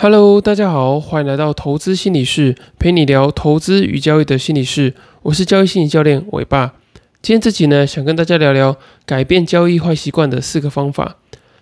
Hello，大家好，欢迎来到投资心理室，陪你聊投资与交易的心理室。我是交易心理教练伟爸。今天这集呢，想跟大家聊聊改变交易坏习惯的四个方法。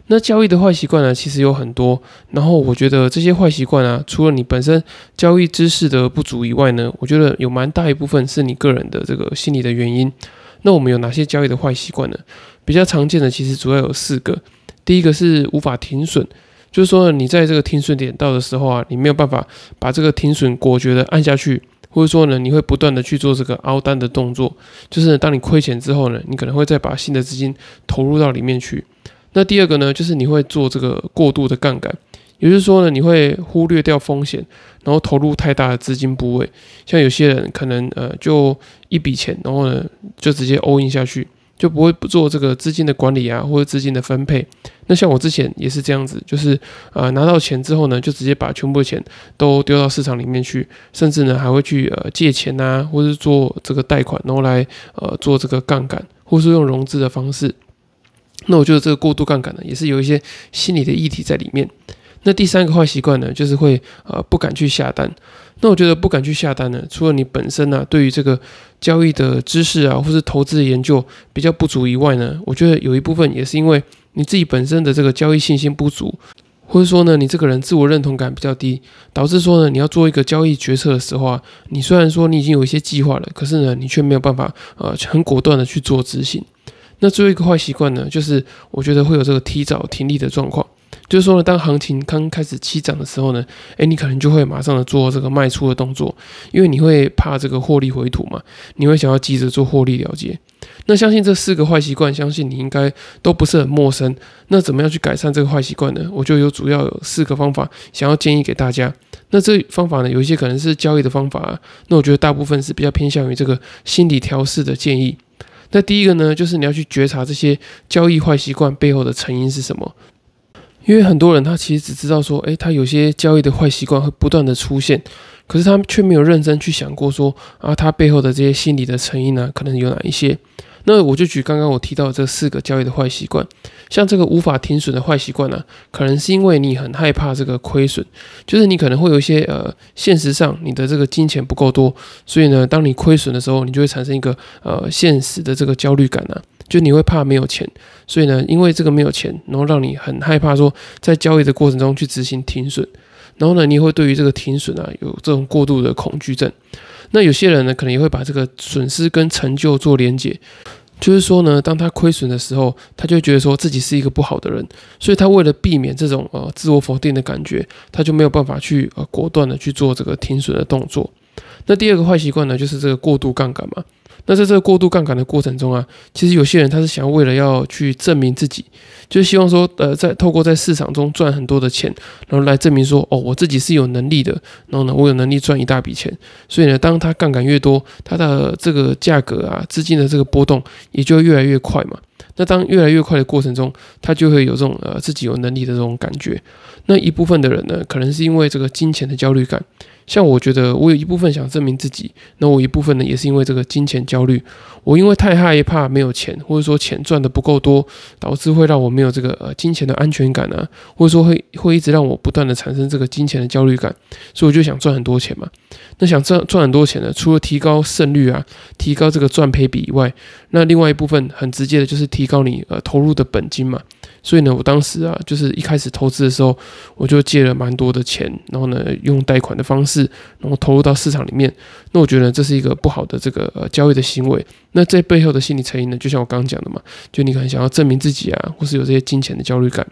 那交易的坏习惯呢，其实有很多。然后我觉得这些坏习惯啊，除了你本身交易知识的不足以外呢，我觉得有蛮大一部分是你个人的这个心理的原因。那我们有哪些交易的坏习惯呢？比较常见的其实主要有四个。第一个是无法停损。就是说，你在这个停损点到的时候啊，你没有办法把这个停损果决的按下去，或者说呢，你会不断的去做这个凹单的动作。就是当你亏钱之后呢，你可能会再把新的资金投入到里面去。那第二个呢，就是你会做这个过度的杠杆，也就是说呢，你会忽略掉风险，然后投入太大的资金部位。像有些人可能呃，就一笔钱，然后呢，就直接 all in 下去。就不会不做这个资金的管理啊，或者资金的分配。那像我之前也是这样子，就是呃拿到钱之后呢，就直接把全部的钱都丢到市场里面去，甚至呢还会去呃借钱啊，或是做这个贷款，然后来呃做这个杠杆，或是用融资的方式。那我觉得这个过度杠杆呢，也是有一些心理的议题在里面。那第三个坏习惯呢，就是会呃不敢去下单。那我觉得不敢去下单呢，除了你本身呢对于这个交易的知识啊，或是投资的研究比较不足以外呢，我觉得有一部分也是因为你自己本身的这个交易信心不足，或者说呢你这个人自我认同感比较低，导致说呢你要做一个交易决策的时候啊，你虽然说你已经有一些计划了，可是呢你却没有办法呃很果断的去做执行。那最后一个坏习惯呢，就是我觉得会有这个提早停利的状况。就是说呢，当行情刚开始起涨的时候呢，诶，你可能就会马上的做这个卖出的动作，因为你会怕这个获利回吐嘛，你会想要急着做获利了结。那相信这四个坏习惯，相信你应该都不是很陌生。那怎么样去改善这个坏习惯呢？我就有主要有四个方法，想要建议给大家。那这方法呢，有一些可能是交易的方法，那我觉得大部分是比较偏向于这个心理调试的建议。那第一个呢，就是你要去觉察这些交易坏习惯背后的成因是什么。因为很多人他其实只知道说，诶，他有些交易的坏习惯会不断的出现，可是他却没有认真去想过说，啊，他背后的这些心理的成因呢，可能有哪一些？那我就举刚刚我提到这四个交易的坏习惯，像这个无法停损的坏习惯呢，可能是因为你很害怕这个亏损，就是你可能会有一些呃，现实上你的这个金钱不够多，所以呢，当你亏损的时候，你就会产生一个呃现实的这个焦虑感呢。就你会怕没有钱，所以呢，因为这个没有钱，然后让你很害怕说在交易的过程中去执行停损，然后呢，你会对于这个停损啊有这种过度的恐惧症。那有些人呢，可能也会把这个损失跟成就做连结，就是说呢，当他亏损的时候，他就觉得说自己是一个不好的人，所以他为了避免这种呃自我否定的感觉，他就没有办法去呃果断的去做这个停损的动作。那第二个坏习惯呢，就是这个过度杠杆嘛。那在这个过度杠杆的过程中啊，其实有些人他是想要为了要去证明自己，就是希望说，呃，在透过在市场中赚很多的钱，然后来证明说，哦，我自己是有能力的，然后呢，我有能力赚一大笔钱。所以呢，当他杠杆越多，他的这个价格啊，资金的这个波动也就越来越快嘛。那当越来越快的过程中，他就会有这种呃自己有能力的这种感觉。那一部分的人呢，可能是因为这个金钱的焦虑感。像我觉得，我有一部分想证明自己，那我一部分呢，也是因为这个金钱焦虑。我因为太害怕没有钱，或者说钱赚的不够多，导致会让我没有这个呃金钱的安全感啊，或者说会会一直让我不断的产生这个金钱的焦虑感，所以我就想赚很多钱嘛。那想赚赚很多钱呢，除了提高胜率啊，提高这个赚赔比以外，那另外一部分很直接的就是提高你呃投入的本金嘛。所以呢，我当时啊，就是一开始投资的时候，我就借了蛮多的钱，然后呢，用贷款的方式，然后投入到市场里面。那我觉得这是一个不好的这个呃交易的行为。那这背后的心理成因呢，就像我刚刚讲的嘛，就你可能想要证明自己啊，或是有这些金钱的焦虑感。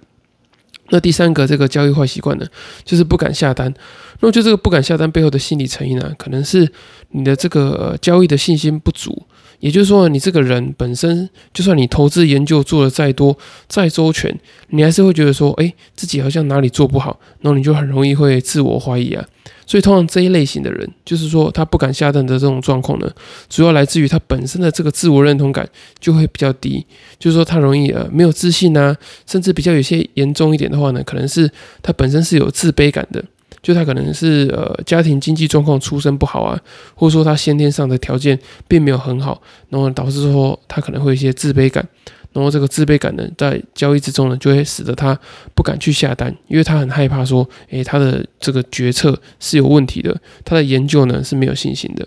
那第三个这个交易坏习惯呢，就是不敢下单。那我觉得这个不敢下单背后的心理成因呢，可能是你的这个呃交易的信心不足。也就是说，你这个人本身，就算你投资研究做的再多、再周全，你还是会觉得说，哎，自己好像哪里做不好，然后你就很容易会自我怀疑啊。所以，通常这一类型的人，就是说他不敢下单的这种状况呢，主要来自于他本身的这个自我认同感就会比较低，就是说他容易呃没有自信啊，甚至比较有些严重一点的话呢，可能是他本身是有自卑感的。就他可能是呃家庭经济状况出身不好啊，或者说他先天上的条件并没有很好，然后导致说他可能会有一些自卑感。然后这个自卑感呢，在交易之中呢，就会使得他不敢去下单，因为他很害怕说，诶，他的这个决策是有问题的，他的研究呢是没有信心的。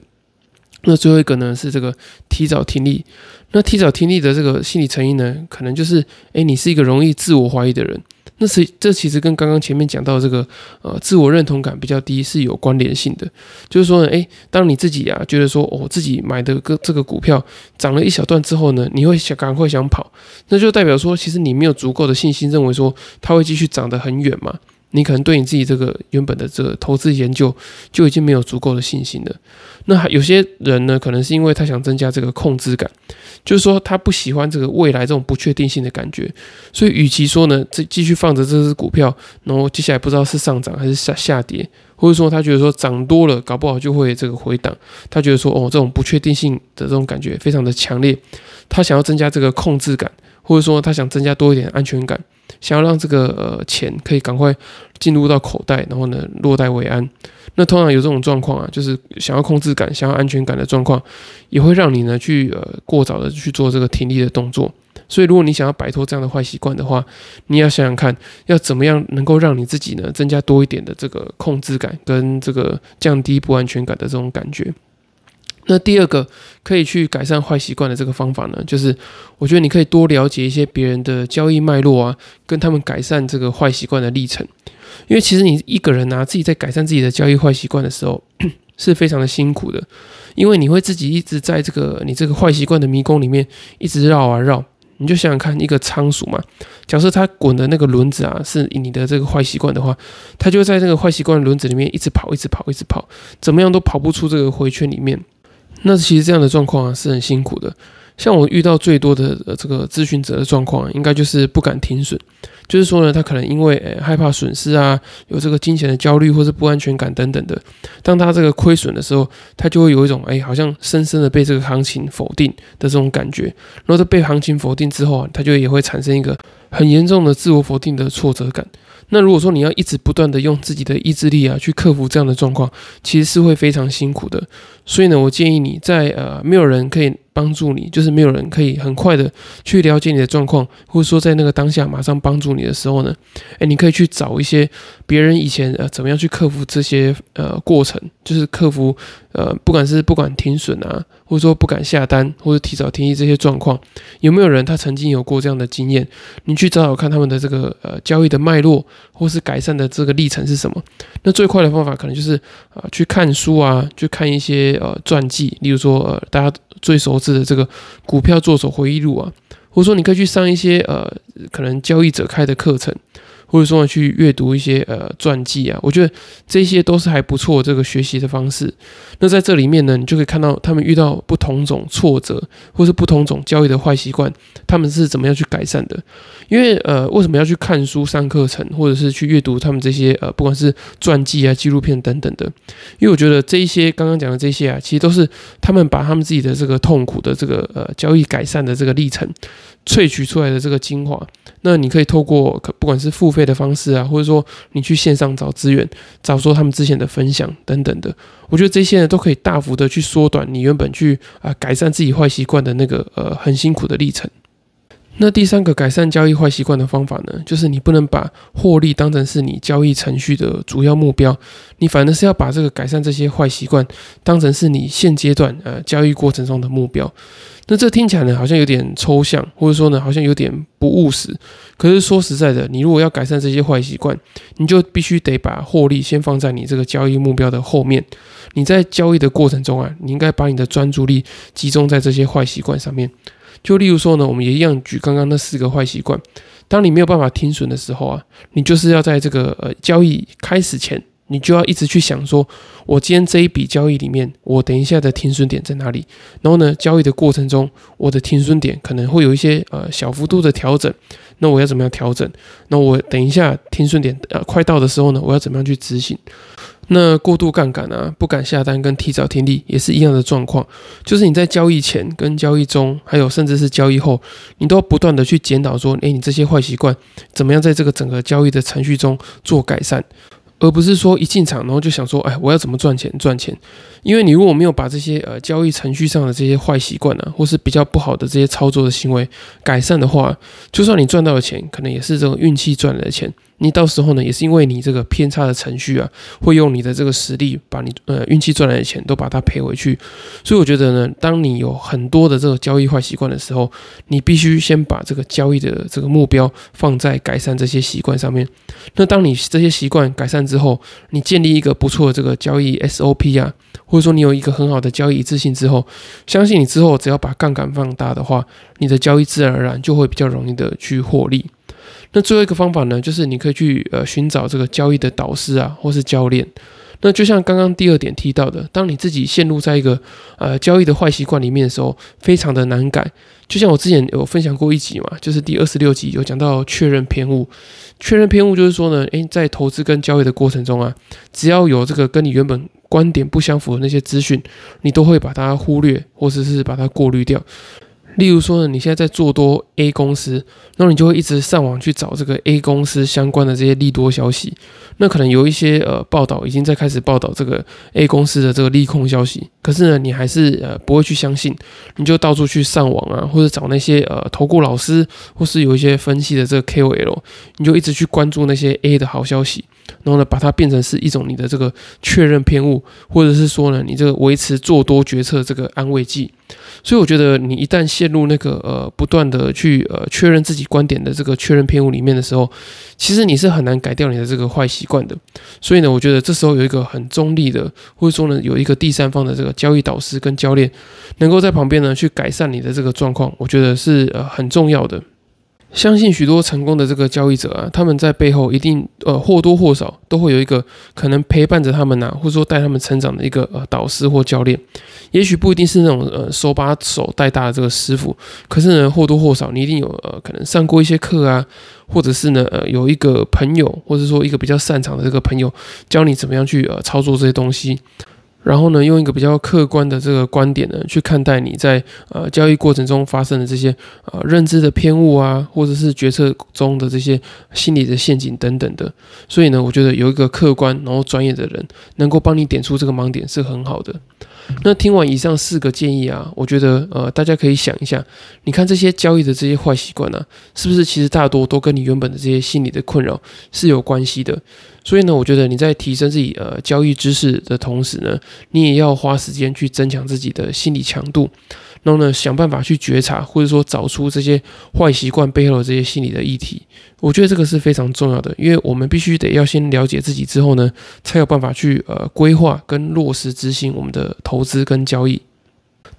那最后一个呢是这个提早听力，那提早听力的这个心理成因呢，可能就是，诶，你是一个容易自我怀疑的人。那是这其实跟刚刚前面讲到这个呃自我认同感比较低是有关联性的，就是说呢，诶，当你自己啊觉得说哦自己买的个这个股票涨了一小段之后呢，你会想赶快想跑，那就代表说其实你没有足够的信心认为说它会继续涨得很远嘛。你可能对你自己这个原本的这个投资研究就已经没有足够的信心了。那还有些人呢，可能是因为他想增加这个控制感，就是说他不喜欢这个未来这种不确定性的感觉，所以与其说呢，这继续放着这只股票，然后接下来不知道是上涨还是下下跌，或者说他觉得说涨多了，搞不好就会这个回档，他觉得说哦，这种不确定性的这种感觉非常的强烈，他想要增加这个控制感，或者说他想增加多一点安全感。想要让这个呃钱可以赶快进入到口袋，然后呢落袋为安。那通常有这种状况啊，就是想要控制感、想要安全感的状况，也会让你呢去呃过早的去做这个停利的动作。所以，如果你想要摆脱这样的坏习惯的话，你要想想看，要怎么样能够让你自己呢增加多一点的这个控制感，跟这个降低不安全感的这种感觉。那第二个可以去改善坏习惯的这个方法呢，就是我觉得你可以多了解一些别人的交易脉络啊，跟他们改善这个坏习惯的历程。因为其实你一个人啊，自己在改善自己的交易坏习惯的时候，是非常的辛苦的，因为你会自己一直在这个你这个坏习惯的迷宫里面一直绕啊绕。你就想想看，一个仓鼠嘛，假设它滚的那个轮子啊，是你的这个坏习惯的话，它就在这个坏习惯轮子里面一直跑，一直跑，一直跑，怎么样都跑不出这个回圈里面。那其实这样的状况啊是很辛苦的。像我遇到最多的这个咨询者的状况，应该就是不敢停损。就是说呢，他可能因为害怕损失啊，有这个金钱的焦虑或是不安全感等等的。当他这个亏损的时候，他就会有一种诶好像深深的被这个行情否定的这种感觉。然后他被行情否定之后啊，他就也会产生一个很严重的自我否定的挫折感。那如果说你要一直不断的用自己的意志力啊去克服这样的状况，其实是会非常辛苦的。所以呢，我建议你在呃没有人可以帮助你，就是没有人可以很快的去了解你的状况，或者说在那个当下马上帮助你的时候呢，哎，你可以去找一些别人以前呃怎么样去克服这些呃过程，就是克服呃不管是不管停损啊，或者说不敢下单或者提早停利这些状况，有没有人他曾经有过这样的经验？你去找找看他们的这个呃交易的脉络，或是改善的这个历程是什么？那最快的方法可能就是啊去看书啊，去看一些。呃，传记，例如说，呃，大家最熟是的这个《股票作手回忆录》啊，或者说你可以去上一些呃，可能交易者开的课程。或者说去阅读一些呃传记啊，我觉得这些都是还不错这个学习的方式。那在这里面呢，你就可以看到他们遇到不同种挫折，或是不同种交易的坏习惯，他们是怎么样去改善的。因为呃，为什么要去看书上课程，或者是去阅读他们这些呃，不管是传记啊、纪录片等等的？因为我觉得这一些刚刚讲的这些啊，其实都是他们把他们自己的这个痛苦的这个呃交易改善的这个历程。萃取出来的这个精华，那你可以透过不管是付费的方式啊，或者说你去线上找资源，找说他们之前的分享等等的，我觉得这些呢都可以大幅的去缩短你原本去啊改善自己坏习惯的那个呃很辛苦的历程。那第三个改善交易坏习惯的方法呢，就是你不能把获利当成是你交易程序的主要目标，你反而是要把这个改善这些坏习惯当成是你现阶段呃交易过程中的目标。那这听起来呢，好像有点抽象，或者说呢，好像有点不务实。可是说实在的，你如果要改善这些坏习惯，你就必须得把获利先放在你这个交易目标的后面。你在交易的过程中啊，你应该把你的专注力集中在这些坏习惯上面。就例如说呢，我们也一样举刚刚那四个坏习惯。当你没有办法停损的时候啊，你就是要在这个呃交易开始前。你就要一直去想说，我今天这一笔交易里面，我等一下的停损点在哪里？然后呢，交易的过程中，我的停损点可能会有一些呃小幅度的调整，那我要怎么样调整？那我等一下停损点呃快到的时候呢，我要怎么样去执行？那过度杠杆啊，不敢下单跟提早停利也是一样的状况，就是你在交易前跟交易中，还有甚至是交易后，你都要不断的去检讨说，诶，你这些坏习惯怎么样在这个整个交易的程序中做改善？而不是说一进场然后就想说，哎，我要怎么赚钱赚钱？因为你如果没有把这些呃交易程序上的这些坏习惯呢，或是比较不好的这些操作的行为改善的话，就算你赚到的钱，可能也是这种运气赚来的钱。你到时候呢，也是因为你这个偏差的程序啊，会用你的这个实力把你呃运气赚来的钱都把它赔回去。所以我觉得呢，当你有很多的这个交易坏习惯的时候，你必须先把这个交易的这个目标放在改善这些习惯上面。那当你这些习惯改善之后，你建立一个不错的这个交易 SOP 啊，或者说你有一个很好的交易自信之后，相信你之后只要把杠杆放大的话，你的交易自然而然就会比较容易的去获利。那最后一个方法呢，就是你可以去呃寻找这个交易的导师啊，或是教练。那就像刚刚第二点提到的，当你自己陷入在一个呃交易的坏习惯里面的时候，非常的难改。就像我之前有分享过一集嘛，就是第二十六集有讲到确认偏误。确认偏误就是说呢，诶，在投资跟交易的过程中啊，只要有这个跟你原本观点不相符的那些资讯，你都会把它忽略，或者是把它过滤掉。例如说呢，你现在在做多 A 公司，那你就会一直上网去找这个 A 公司相关的这些利多消息。那可能有一些呃报道已经在开始报道这个 A 公司的这个利空消息，可是呢，你还是呃不会去相信，你就到处去上网啊，或者找那些呃投顾老师，或是有一些分析的这个 KOL，你就一直去关注那些 A 的好消息。然后呢，把它变成是一种你的这个确认偏误，或者是说呢，你这个维持做多决策这个安慰剂。所以我觉得，你一旦陷入那个呃不断的去呃确认自己观点的这个确认偏误里面的时候，其实你是很难改掉你的这个坏习惯的。所以呢，我觉得这时候有一个很中立的，或者说呢有一个第三方的这个交易导师跟教练，能够在旁边呢去改善你的这个状况，我觉得是呃很重要的。相信许多成功的这个交易者啊，他们在背后一定呃或多或少都会有一个可能陪伴着他们呐，或者说带他们成长的一个呃导师或教练。也许不一定是那种呃手把手带大的这个师傅，可是呢或多或少你一定有呃可能上过一些课啊，或者是呢呃有一个朋友，或者说一个比较擅长的这个朋友教你怎么样去呃操作这些东西。然后呢，用一个比较客观的这个观点呢，去看待你在呃交易过程中发生的这些呃认知的偏误啊，或者是决策中的这些心理的陷阱等等的。所以呢，我觉得有一个客观然后专业的人能够帮你点出这个盲点是很好的。那听完以上四个建议啊，我觉得呃大家可以想一下，你看这些交易的这些坏习惯呢，是不是其实大多都跟你原本的这些心理的困扰是有关系的？所以呢，我觉得你在提升自己呃交易知识的同时呢，你也要花时间去增强自己的心理强度，然后呢，想办法去觉察或者说找出这些坏习惯背后的这些心理的议题。我觉得这个是非常重要的，因为我们必须得要先了解自己之后呢，才有办法去呃规划跟落实执行我们的投资跟交易。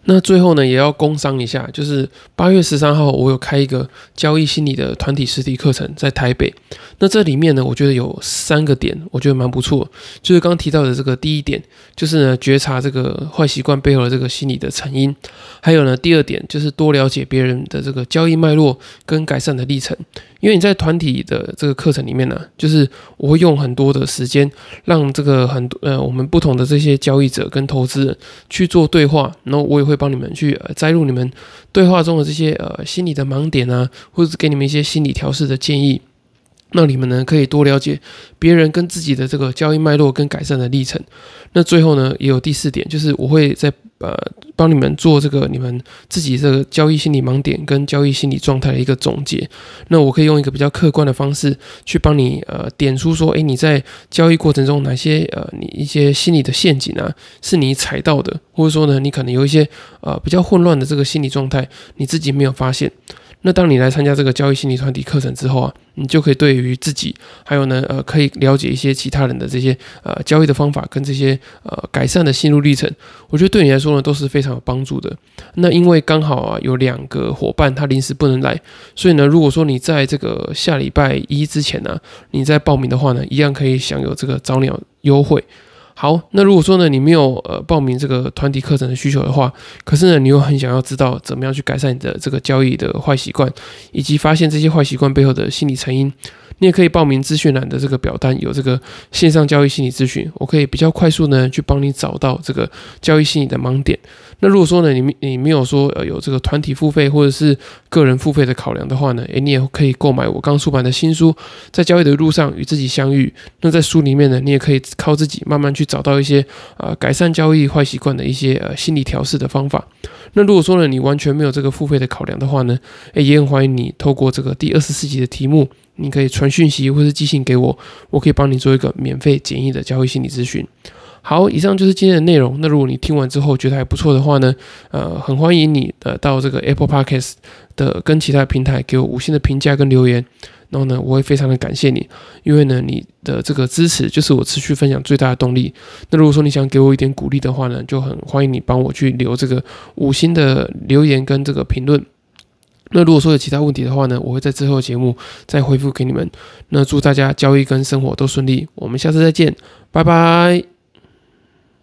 那最后呢，也要工商一下，就是八月十三号，我有开一个交易心理的团体实体课程，在台北。那这里面呢，我觉得有三个点，我觉得蛮不错。就是刚刚提到的这个第一点，就是呢，觉察这个坏习惯背后的这个心理的成因。还有呢，第二点就是多了解别人的这个交易脉络跟改善的历程。因为你在团体的这个课程里面呢，就是我会用很多的时间，让这个很多呃我们不同的这些交易者跟投资人去做对话，然后我也会帮你们去呃摘录你们对话中的这些呃心理的盲点啊，或者是给你们一些心理调试的建议。那你们呢，可以多了解别人跟自己的这个交易脉络跟改善的历程。那最后呢，也有第四点，就是我会在呃帮你们做这个你们自己这个交易心理盲点跟交易心理状态的一个总结。那我可以用一个比较客观的方式去帮你呃点出说，诶，你在交易过程中哪些呃你一些心理的陷阱啊是你踩到的，或者说呢，你可能有一些呃比较混乱的这个心理状态，你自己没有发现。那当你来参加这个交易心理团体课程之后啊，你就可以对于自己，还有呢，呃，可以了解一些其他人的这些呃交易的方法跟这些呃改善的心路历程，我觉得对你来说呢都是非常有帮助的。那因为刚好啊有两个伙伴他临时不能来，所以呢，如果说你在这个下礼拜一之前呢，你在报名的话呢，一样可以享有这个早鸟优惠。好，那如果说呢，你没有呃报名这个团体课程的需求的话，可是呢，你又很想要知道怎么样去改善你的这个交易的坏习惯，以及发现这些坏习惯背后的心理成因。你也可以报名资讯栏的这个表单，有这个线上交易心理咨询，我可以比较快速呢去帮你找到这个交易心理的盲点。那如果说呢，你你没有说呃有这个团体付费或者是个人付费的考量的话呢，诶，你也可以购买我刚出版的新书《在交易的路上与自己相遇》。那在书里面呢，你也可以靠自己慢慢去找到一些呃改善交易坏习惯的一些呃心理调试的方法。那如果说呢，你完全没有这个付费的考量的话呢，诶，也很欢迎你透过这个第二十四集的题目。你可以传讯息或是寄信给我，我可以帮你做一个免费简易的交易心理咨询。好，以上就是今天的内容。那如果你听完之后觉得还不错的话呢，呃，很欢迎你呃到这个 Apple Podcast 的跟其他平台给我五星的评价跟留言。然后呢，我会非常的感谢你，因为呢你的这个支持就是我持续分享最大的动力。那如果说你想给我一点鼓励的话呢，就很欢迎你帮我去留这个五星的留言跟这个评论。那如果说有其他问题的话呢，我会在之后的节目再回复给你们。那祝大家交易跟生活都顺利，我们下次再见，拜拜。